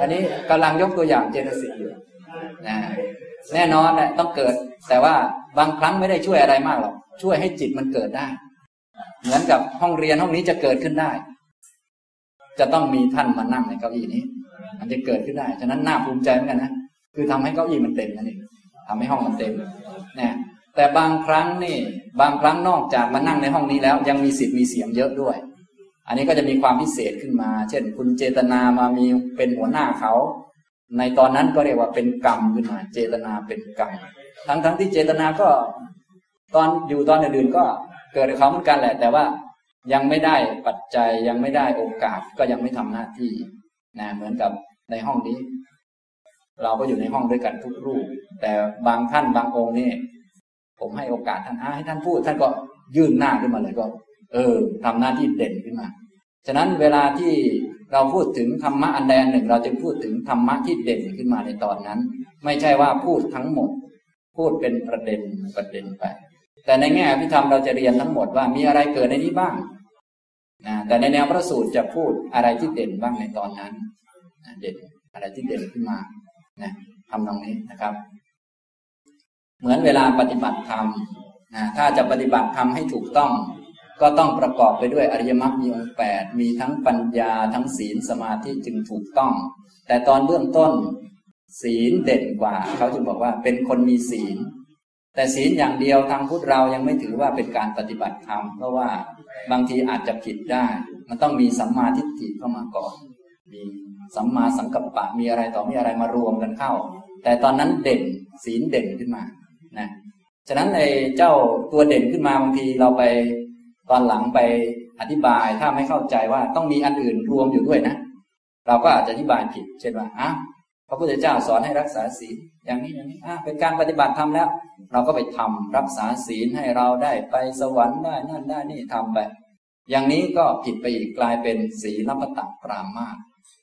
อันนี้กำลังยกตัวอย่างเจตสิกอยู่ นะแน่นอนแหละต้องเกิด แต่ว่าบางครั้งไม่ได้ช่วยอะไรมากหรอกช่วยให้จิตมันเกิดได้ เหมือนกับห้องเรียนห้องนี้จะเกิดขึ้นได้ จะต้องมีท่านมานั่งในเก้าอี้นี้ มันจะเกิดขึ้นได้ฉะนั้นน่าภูมิใจเหมือนกันนะคือทำให้เก้าอี้มันเต็มนั่นเองทำให้ห้องมันเต็มนี่ยแต่บางครั้งนี่ บางครั้งนอกจากมานั่งในห้องนี้แล้ว ยังมีสิทธิ์มีเสียงเยอะด้วย อันนี้ก็จะมีความพิเศษขึ้นมา เช่น คุณเจตนามามีเป็นหัวหน้าเขา ในตอนนั้นก็เรียกว่าเป็นกรรมขึ้นมา เจตนาเป็นกรรม ทั้งทั้งที่เจตนาก็ ตอนอยู่ตอนอื่นๆก็เกิดเขาเหมือนกันแหละ แต่ว่ายังไม่ได้ปัจจัยยังไม่ได้โอกาสก็ยังไม่ทำหน้าที่นะเหมือนกับในห้องนี้ เราก็อยู่ในห้องด้วยกันทุกรูป แต่บางท่านบางองค์นี่ผมให้โอกาสท่านให้ท่านพูด ท่านก็ยื่นหน้าขึ้นมาเลยก็ เออทำหน้าที่เด่นขึ้นมา ฉะนั้นเวลาที่เราพูดถึงธรรมะอันใดอันหนึ่ง เราจึงพูดถึงธรรมะที่เด่นขึ้นมาในตอนนั้น ไม่ใช่ว่าพูดทั้งหมด พูดเป็นประเด็นประเด็นไป แต่ในแง่พิธรรมเราจะเรียนทั้งหมดว่ามีอะไรเกิดในนี้บ้างนะแต่ในแนวพระสูตรจะพูดอะไรที่เด่นบ้างในตอนนั้นเด่นอะไรที่เด่นขึ้นมานะทำตรงนี้นะครับ เหมือนเวลาปฏิบัติธรรมนะถ้าจะปฏิบัติธรรมให้ถูกต้อง ก็ต้องประกอบไปด้วยอริยมรรคมีองค์แปดมีทั้งปัญญาทั้งศีลสมาธิจึงถูกต้อง แต่ตอนเบื้องต้น ศีลเด่นกว่า เขาจึงบอกว่าเป็นคนมีศีล แต่ศีลอย่างเดียวทางพุทธเรายังไม่ถือว่าเป็นการปฏิบัติธรรมเพราะว่าบางทีอาจจะผิดได้ มันต้องมีสัมมาทิฏฐิเข้ามาก่อน มีสัมมาสังกัปปะมีอะไรต่อมีอะไรมารวมกันเข้า แต่ตอนนั้นเด่นศีลเด่นขึ้นมานะฉะนั้นไอ้เจ้าตัวเด่นขึ้นมาบางทีเราไป ตอนหลังไปอธิบายถ้าไม่เข้าใจว่าต้องมีอันอื่นรวมอยู่ด้วยนะ เราก็อาจจะอธิบายผิด เช่นว่าอะพระพุทธเจ้าสอนให้รักษาศีลอย่างนี้อย่างนี้อะเป็นการปฏิบัติทำแล้ว เราก็ไปทำรักษาศีลให้เราได้ไปสวรรค์ได้นั่นได้นี่ทำไป อย่างนี้ก็ผิดไปอีกกลายเป็นศีลปตัปรามาส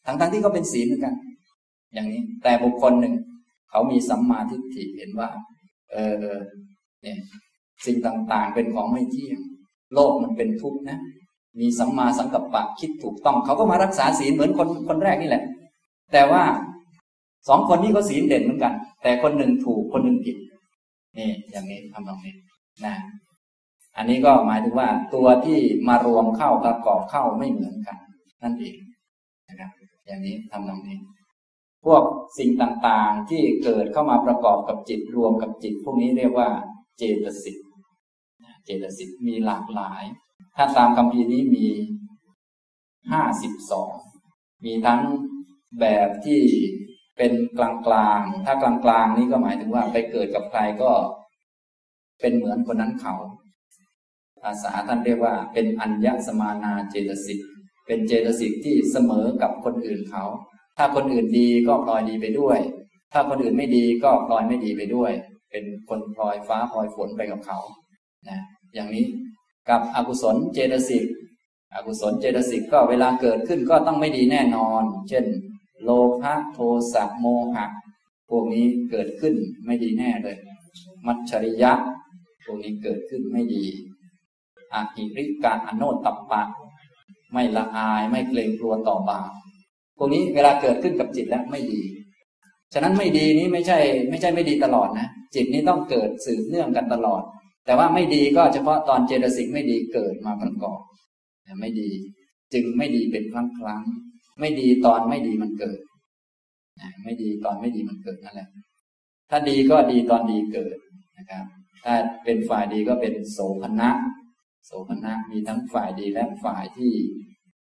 ทั้งทั้งที่ก็เป็นศีลเหมือนกัน อย่างนี้แต่บุคคลหนึ่ง เขามีสัมมาทิฏฐิเห็นว่า เออเนี่ยสิ่งต่างๆเป็นของไม่เที่ยง โลกมันเป็นทุกข์นะ มีสัมมาสังกัปปะคิดถูกต้อง เขาก็มารักษาศีลเหมือนคนคนแรกนี่แหละ แต่ว่าสองคนนี้ก็ศีลเด่นเหมือนกัน แต่คนหนึ่งถูกคนหนึ่งผิดนี่อย่างนี้ทำตรงนี้นะอันนี้ก็หมายถึงว่าตัวที่มารวมเข้าประกอบเข้าไม่เหมือนกัน นั่นเองนะครับ อย่างนี้ทำตรงนี้ พวกสิ่งต่างๆที่เกิดเข้ามาประกอบกับจิตรวมกับจิต พวกนี้เรียกว่าเจตสิก เจตสิกมีหลากหลาย ถ้าตามคำพีนี้มีห้าสิบสองมีทั้งแบบที่เป็นกลางกลางถ้ากลางกลางนี้ก็หมายถึงว่าไปเกิดกับใครก็เป็นเหมือนคนนั้นเขา ภาษาท่านเรียกว่า เป็นอัญญสมานาเจตสิก เป็นเจตสิกที่เสมอกับคนอื่นเขา ถ้าคนอื่นดีก็พลอยดีไปด้วย ถ้าคนอื่นไม่ดีก็พลอยไม่ดีไปด้วย เป็นคนพลอยฟ้าพลอยฝนไปกับเขา นะ อย่างนี้กับอกุศลเจตสิกอกุศลเจตสิกก็เวลาเกิดขึ้นก็ต้องไม่ดีแน่นอน เช่น โลภะโทสะโมหะพวกนี้เกิดขึ้นไม่ดีแน่เลย มัจฉริยะ พวกนี้เกิดขึ้นไม่ดีอาหิริกาอโนตัปปะ ไม่ละอายไม่เกรงกลัวต่อบาปพวกนี้เวลาเกิดขึ้นกับจิตแล้วไม่ดี ฉะนั้นไม่ดีนี้ไม่ใช่ ไม่ใช่ไม่ดีตลอดนะ จิตนี้ต้องเกิดสืบเนื่องกันตลอด แต่ว่าไม่ดีก็เฉพาะตอนเจตสิกไม่ดีเกิดมาประกอบไม่ดี จึงไม่ดีเป็นครั้งครั้ง ไม่ดีตอนไม่ดีมันเกิดไม่ดีตอนไม่ดีมันเกิดนั่นแหละ ถ้าดีก็ดีตอนดีเกิดนะครับ ถ้าเป็นฝ่ายดีก็เป็นโสภณะโสภณะมีทั้งฝ่ายดีและฝ่ายที่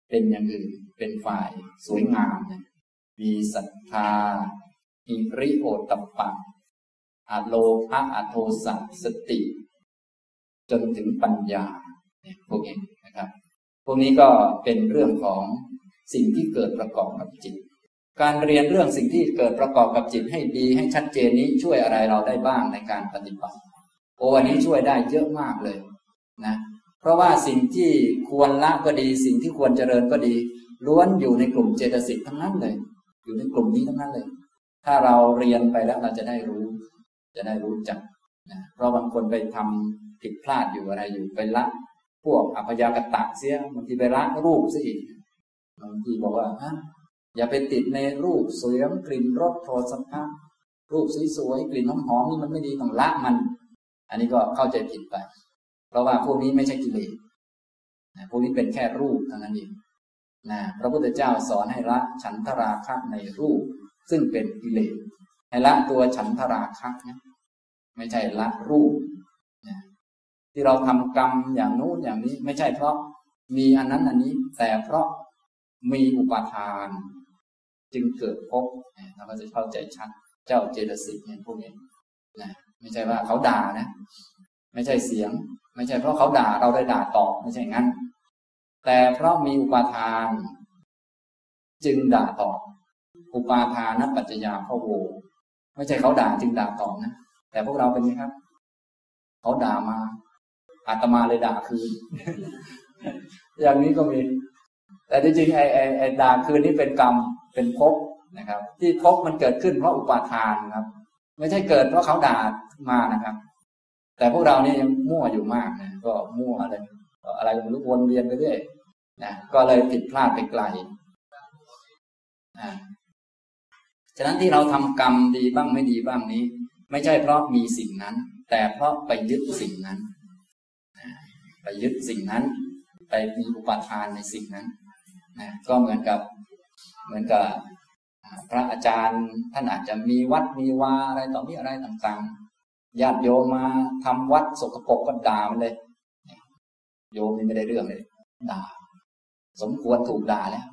เป็นอย่างอื่น เป็นฝ่ายสวยงามนะมีศรัทธาอิริโอตปะอะโลภะอโทสัสติ จนถึงปัญญาเนี่ยพวกนี้นะครับ พวกนี้ก็เป็นเรื่องของสิ่งที่เกิดประกอบกับจิต การเรียนเรื่องสิ่งที่เกิดประกอบกับจิตให้ดีให้ชัดเจนนี้ช่วยอะไรเราได้บ้างในการปฏิบัติ โอ้อันนี้ช่วยได้เยอะมากเลยนะ เพราะว่าสิ่งที่ควรละก็ดี สิ่งที่ควรเจริญก็ดี ล้วนอยู่ในกลุ่มเจตสิกทั้งนั้นเลย อยู่ในกลุ่มนี้ทั้งนั้นเลย ถ้าเราเรียนไปแล้วเราจะได้รู้ จะได้รู้จักนะเพราะบางคนไปทำ ผิดพลาดอยู่อะไรอยู่ไปละพวกอภยากตะเสียบางทีไปละรูปซะอีกบางทีบอกว่าฮะอย่าไปติดในรูปสวยกลิ่นรสโทสัมผัสรูปสวยๆกลิ่นหอมๆนี่มันไม่ดีต้องละมัน อันนี้ก็เข้าใจผิดไป เพราะว่าพวกนี้ไม่ใช่กิเลสพวกนี้เป็นแค่รูปเท่านั้นเองนะพระพุทธเจ้าสอนให้ละฉันทราคะในรูป ซึ่งเป็นกิเลสให้ละตัวฉันทราคะนะไม่ใช่ละรูป ที่เราทำกรรมอย่างนู้นอย่างนี้ ไม่ใช่เพราะมีอันนั้นอันนี้ แต่เพราะมีอุปาทาน จึงเกิดภพเราก็จะเข้าใจชัดเจ้าเจตสิกเนี่ยพวกนี้นะไม่ใช่ว่าเขาด่านะ ไม่ใช่เสียง ไม่ใช่เพราะเขาด่าเราเลยด่าตอบไม่ใช่งั้น แต่เพราะมีอุปาทาน จึงด่าตอบอุปาทานปัจจยาพ่อโวไม่ใช่เขาด่าจึงด่าตอบนะแต่พวกเราเป็นไงครับ เขาด่ามา อาตมาเลยด่าคืน อย่างนี้ก็มี แต่จริงๆไอ้ไอ้ไอ้ด่าคืนนี้เป็นกรรมเป็นภพนะครับ ที่ภพมันเกิดขึ้นเพราะอุปาทานครับ ไม่ใช่เกิดเพราะเขาด่ามานะครับ แต่พวกเรานี่ยังมั่วอยู่มากนะก็มั่วอะไรอะไรไม่รู้วนเวียนไปเรื่อยนะก็เลยผิดพลาดไปไกลนะฉะนั้นที่เราทำกรรมดีบ้างไม่ดีบ้างนี้ ไม่ใช่เพราะมีสิ่งนั้น แต่เพราะไปยึดสิ่งนั้น ไปยึดสิ่งนั้น ไปมีอุปทานในสิ่งนั้นนะก็เหมือนกับเหมือนกับพระอาจารย์ท่านอาจจะมีวัดมีวาอะไรต่อมีอะไรต่างๆญาติโยมมาทำวัดสกปรกก็ด่ามันเลย โยมนี่ไม่ได้เรื่องเลยด่า สมควรถูกด่าแล้ว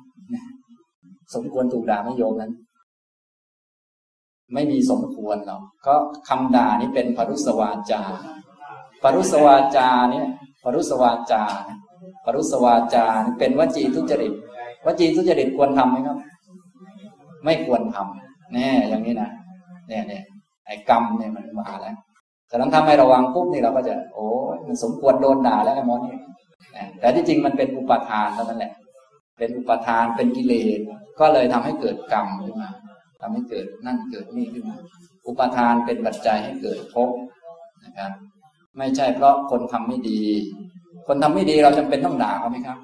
สมควรถูกด่าไม่โยมนั้น ไม่มีสมควรหรอกก็คำด่านี้เป็นปรุสวาจาปรุสวาจาเนี่ย ปรุสวาจาปรุสวาจาเป็นวจีทุจริตวจีทุจริตควรทำไหมครับ ไม่ควรทำแน่อย่างนี้นะเนี่ยเนี่ยไอ้กรรมเนี่ยมันมาแล้วฉะนั้นถ้าไม่ระวังปุ๊บนี่เราก็จะ โอ้มันสมควรโดนด่าแล้วไอ้มอนี่แต่ที่จริงมันเป็นอุปทานเท่านั้นแหละ เป็นอุปทานเป็นกิเลสก็เลยทำให้เกิดกรรมขึ้นมาทำให้เกิดนั่นเกิดนี่ขึ้นมา อุปทานเป็นปัจจัยให้เกิดภพนะครับ ไม่ใช่เพราะคนทำไม่ดี คนทำไม่ดีเราจำเป็นต้องด่าเขาไหมครับ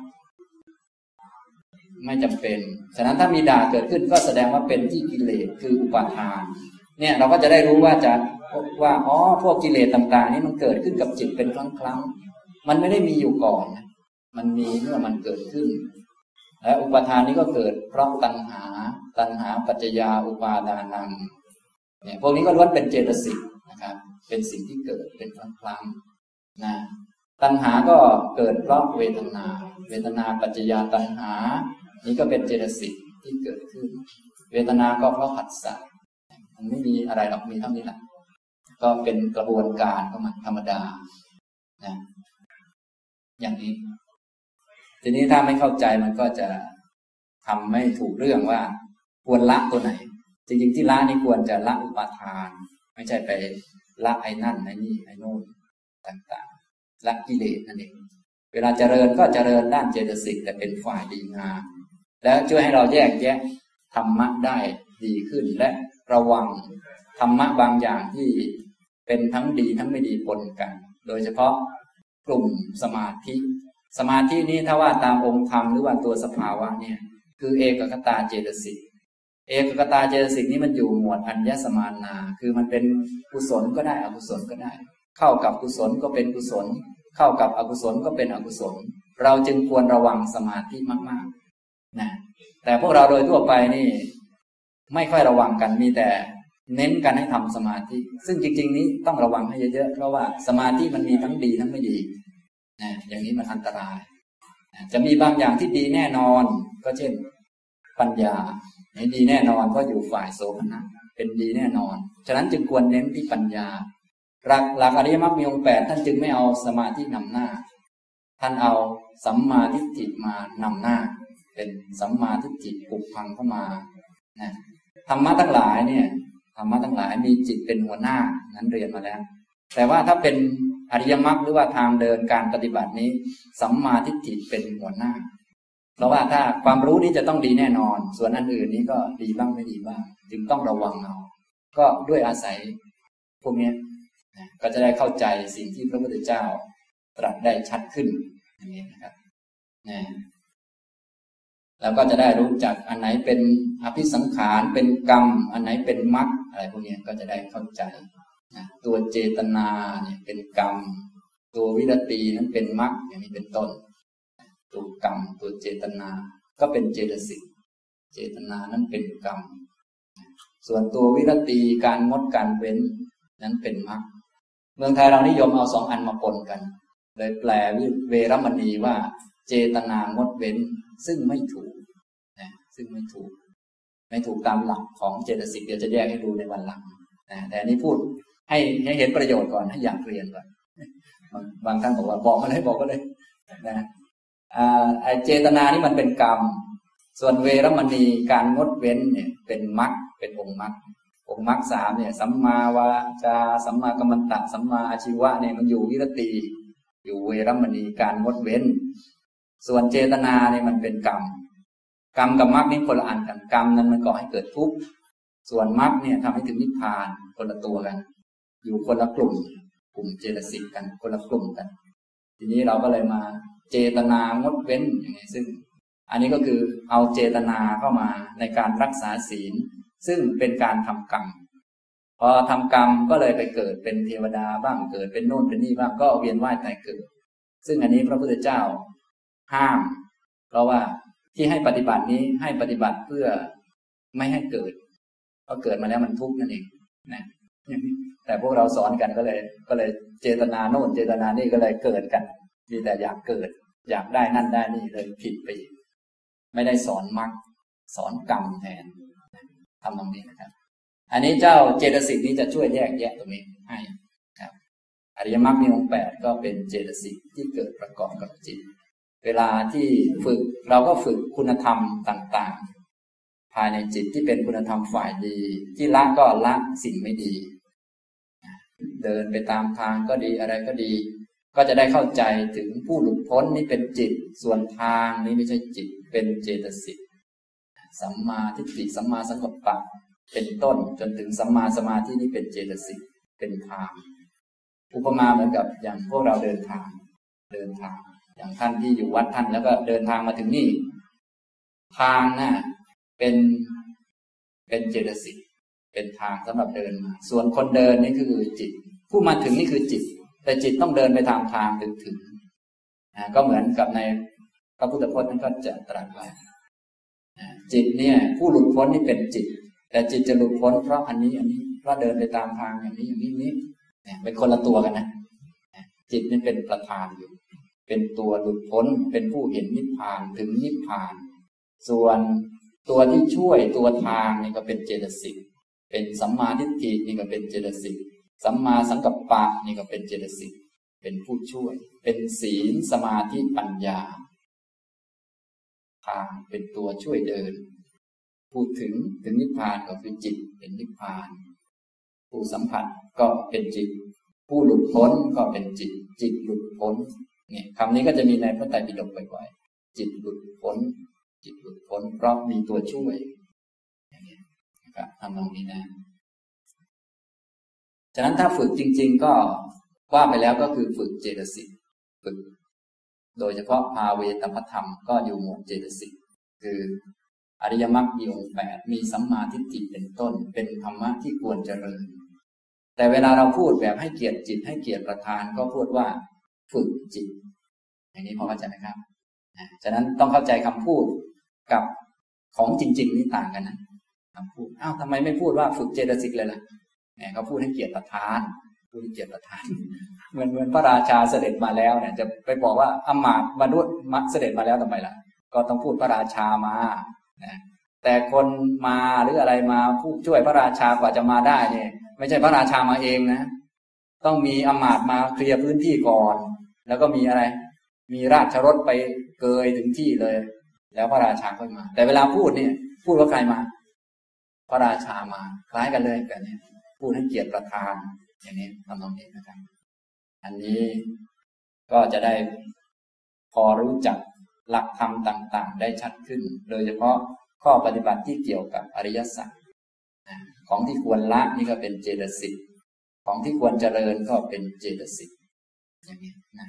ไม่จำเป็น ฉะนั้นถ้ามีด่าเกิดขึ้นก็แสดงว่าเป็นที่กิเลสคืออุปาทาน เนี่ยเราก็จะได้รู้ว่าจะว่าอ๋อพวกกิเลสต่างๆ นี่มันเกิดขึ้นกับจิตเป็นครั้งๆมันไม่ได้มีอยู่ก่อนมันมีเมื่อมันเกิดขึ้น และอุปทานนี้ก็เกิดเพราะตัณหา ตัณหาปัจจยาอุปาทานังเนี่ยพวกนี้ก็ล้วนเป็นเจตสิก เป็นสิ่งที่เกิดเป็นครั้งๆนะตัณหาก็เกิดเพราะเวทนา เวทนาปัจจยาตัณหา นี่ก็เป็นเจตสิกที่เกิดขึ้น เวทนาก็เพราะผัสสะมันไม่มีอะไรหรอกมีเท่านี้แหละก็เป็นกระบวนการของมันธรรมดานะอย่างนี้ ทีนี้ถ้าไม่เข้าใจมันก็จะทำไม่ถูกเรื่องว่าควรละตัวไหน จริงๆที่ละนี่ควรจะละอุปาทาน ไม่ใช่ไป ละไอ้นั่นไอ้นี่ไอ้โน่นต่างๆละกิเลสนั่นเองเวลาเจริญก็เจริญด้านเจตสิกแต่เป็นฝ่ายดีงามแล้วช่วยให้เราแยกแยะธรรมะได้ดีขึ้นและระวังธรรมะบางอย่างที่เป็นทั้งดีทั้งไม่ดีปนกัน โดยเฉพาะกลุ่มสมาธิ สมาธินี้ถ้าว่าตามองค์ธรรมหรือว่าตัวสภาวะเนี่ย คือเอกกตาเจตสิก เอกกตาเจตสิกนี้มันอยู่หมวดอัญญสมานา คือมันเป็นกุศลก็ได้อกุศลก็ได้ เข้ากับกุศลก็เป็นกุศล เข้ากับอกุศลก็เป็นอกุศล เราจึงควรระวังสมาธิมากๆนะแต่พวกเราโดยทั่วไปนี่ ไม่ค่อยระวังกันมีแต่เน้นกันให้ทำสมาธิ ซึ่งจริง ๆ นี้ต้องระวังให้เยอะๆ เพราะว่าสมาธิมันมีทั้งดีทั้งไม่ดีนะอย่างนี้มันอันตราย จะมีบางอย่างที่ดีแน่นอน ก็เช่น ปัญญา นดีแน่นอนก็อยู่ฝ่ายโสภณะเป็นดีแน่นอน ฉะนั้นจึงควรเน้นที่ปัญญา หลักหลักอริยมรรคมีองค์แปดท่านจึงไม่เอาสมาธินำหน้า ท่านเอาสัมมาทิฏฐิมานำหน้า เป็นสัมมาทิฏฐิปุกพังเข้ามานะธรรมะทั้งหลายเนี่ยธรรมะทั้งหลายมีจิตเป็นหัวหน้านั้นเรียนมาแล้ว แต่ว่าถ้าเป็นอริยมรรคหรือว่าทางเดินการปฏิบัตินี้ สัมมาทิฏฐิเป็นหัวหน้า เพราะว่าถ้าความรู้นี้จะต้องดีแน่นอน ส่วนอันอื่นนี้ก็ดีบ้างไม่ดีบ้าง จึงต้องระวังเอา ก็ด้วยอาศัยพวกนี้ก็จะได้เข้าใจสิ่งที่พระพุทธเจ้าตรัสได้ชัดขึ้นอย่างนี้นะครับนะแล้วก็จะได้รู้จักอันไหนเป็นอภิสังขารเป็นกรรม อันไหนเป็นมรรคอะไรพวกนี้ก็จะได้เข้าใจนะตัวเจตนาเนี่ยเป็นกรรม ตัววิรตีนั้นเป็นมรรคอย่างนี้เป็นต้น ตัวกรรมตัวเจตนา ก็เป็นเจตสิกเจตนานั้นเป็นกรรม ส่วนตัววิรตีการงดการเว้นนั้นเป็นมรรคเมืองไทยเรานิยมเอาสองอันมาปนกัน เลยแปลวิเวรมณีว่า เจตนางดเว้นซึ่งไม่ถูกนะซึ่งไม่ถูก ไม่ถูกตามหลักของเจตสิกเดี๋ยวจะแยกให้ดูในวันหลังนะแต่อันนี้พูดให้ให้เห็นประโยชน์ก่อนให้อยากเรียนก่อนบางท่านบอกว่าบอกมาเลยบอกก็เลยนะ เจตนานี่มันเป็นกรรม ส่วนเวรมณีการงดเว้นเนี่ยเป็นมรรคเป็นองค์มรรคองค์มรรคสามเนี่ยสัมมาวาจาสัมมากัมมันตะสัมมาอาชีวะเนี่ยมันอยู่วิรติอยู่เวรมณีการงดเว้น ส่วนเจตนาเนี่ยมันเป็นกรรม กรรมกับมรรคนี่คนละอันกันกรรมนั้นมันก่อให้เกิดทุกข์ส่วนมรรคเนี่ยทำให้ถึงนิพพานคนละตัวกัน อยู่คนละกลุ่ม กลุ่มเจตสิกกันคนละกลุ่มกัน ทีนี้เราก็เลยมา เจตนางดเว้นอย่างไงซึ่ง อันนี้ก็คือเอาเจตนาเข้ามาในการรักษาศีล ซึ่งเป็นการทำกรรม พอทำกรรมก็เลยไปเกิดเป็นเทวดาบ้างเกิดเป็นโน่นเป็นนี่บ้างก็เวียนว่ายตายเกิด ซึ่งอันนี้พระพุทธเจ้าห้าม เพราะว่าที่ให้ปฏิบัตินี้ให้ปฏิบัติเพื่อไม่ให้เกิดเพราะเกิดมาแล้วมันทุกข์นั่นเองนะแต่พวกเราสอนกันก็เลย ก็เลยเจตนาโน่นเจตนานี่ก็เลยเกิดกัน มีแต่อยากเกิด อยากได้นั่นได้นี่เลยผิดไปไม่ได้สอนมรรคสอนกรรมแทนทำตรงนี้นะครับ อันนี้เจ้าเจตสิกนี้จะช่วยแยกแยะตรงนี้ให้ครับอริยมรรคมีองค์แปดก็เป็นเจตสิกที่เกิดประกอบกับจิต เวลาที่ฝึกเราก็ฝึกคุณธรรมต่างๆ ภายในจิตที่เป็นคุณธรรมฝ่ายดี ที่ละก็ละสิ่งไม่ดี เดินไปตามทางก็ดีอะไรก็ดี ก็จะได้เข้าใจถึงผู้หลุดพ้นนี่เป็นจิต ส่วนทางนี้ไม่ใช่จิต เป็นเจตสิกสัมมาทิฏฐิสัมมาสังกัปปะ เป็นต้นจนถึงสัมมาสมาธินี่เป็นเจตสิกเป็นทาง อุปมาเหมือนกับอย่างพวกเราเดินทาง เดินทาง อย่างท่านที่อยู่วัดท่านแล้วก็เดินทางมาถึงนี่ ทางน่ะเป็นเป็นเจตสิกเป็นทางสำหรับเดินมาส่วนคนเดินนี่คือจิต ผู้มาถึงนี่คือจิต แต่จิตต้องเดินไปตามทางถึงถึงก็เหมือนกับในพระพุทธพจน์นั้นก็จะตรัสไว้จิตเนี่ย ผู้หลุดพ้นนี่เป็นจิต แต่จิตจะหลุดพ้นเพราะอันนี้อันนี้เพราะเดินไปตามทางอย่างนี้อย่างนี้นี้เป็นคนละตัวกันนะจิตนี่เป็นประธานอยู่ เป็นตัวหลุดพ้นเป็นผู้เห็นนิพพานถึงนิพพาน ส่วนตัวที่ช่วยตัวทางนี่ก็เป็นเจตสิกเป็นสัมมาทิฏฐินี่ก็เป็นเจตสิก สัมมาสังกัปปะนี่ก็เป็นเจตสิกเป็นผู้ช่วย เป็นศีลสมาธิปัญญาทางเป็นตัวช่วยเดิน พูดถึงถึงนิพพานก็คือจิตเป็นนิพพาน ผู้สัมผัสก็เป็นจิต ผู้หลุดพ้นก็เป็นจิต จิตหลุดพ้นเนี่ยคำนี้ก็จะมีในพระไตรปิฎกบ่อยๆจิตหลุดพ้น จิตหลุดพ้นเพราะมีตัวช่วยอย่างนี้นะครับทำตรงนี้นะ ฉะนั้นถ้าฝึกจริง ๆ ก็ว่าไปแล้วก็คือฝึกเจตสิกฝึก โดยเฉพาะภาเวตพธรรมก็อยู่หมวดเจตสิกคืออริยมรรคมีองค์แปดมีสัมมาทิฏฐิเป็นต้น เป็นธรรมะที่ควรเจริญ แต่เวลาเราพูดแบบให้เกียรติจิตให้เกียรติประธานก็พูดว่า ฝึกจิต อย่างนี้พอเข้าใจไหมครับฉะนั้นต้องเข้าใจคำพูดกับของจริง ๆ นี่ต่างกันนะคำพูดอ้าวทำไมไม่พูดว่าฝึกเจตสิกเลยล่ะ เนี่ยเขาพูดให้เกียรติประธานพูดให้เกียรติประธานเหมือนเหมือนพระราชาเสด็จมาแล้วเนี่ย จะไปบอกว่าอมาตมนุษย์มัเสด็จมาแล้วทำไมล่ะ ก็ต้องพูดพระราชามานะแต่คนมาหรืออะไรมาผู้ช่วยพระราชากว่าจะมาได้เนี่ยไม่ใช่พระราชามาเองนะ ต้องมีอมาตมาเคลียร์พื้นที่ก่อน แล้วก็มีอะไร มีราชรถไปเกยถึงที่เลย แล้วพระราชาค่อยมา แต่เวลาพูดเนี่ย พูดว่าใครมา พระราชามาคล้ายกันเลยกันเนี่ ยพูดให้เกียรติประธาน อย่างนี้ทำตรงนี้นะครับ อันนี้ก็จะได้พอรู้จักหลักธรรมต่าง ๆ ได้ชัดขึ้น โดยเฉพาะข้อปฏิบัติที่เกี่ยวกับอริยสัจของที่ควรละนี่ก็เป็นเจตสิกของที่ควรเจริญก็เป็นเจตสิกอย่างนี้นะ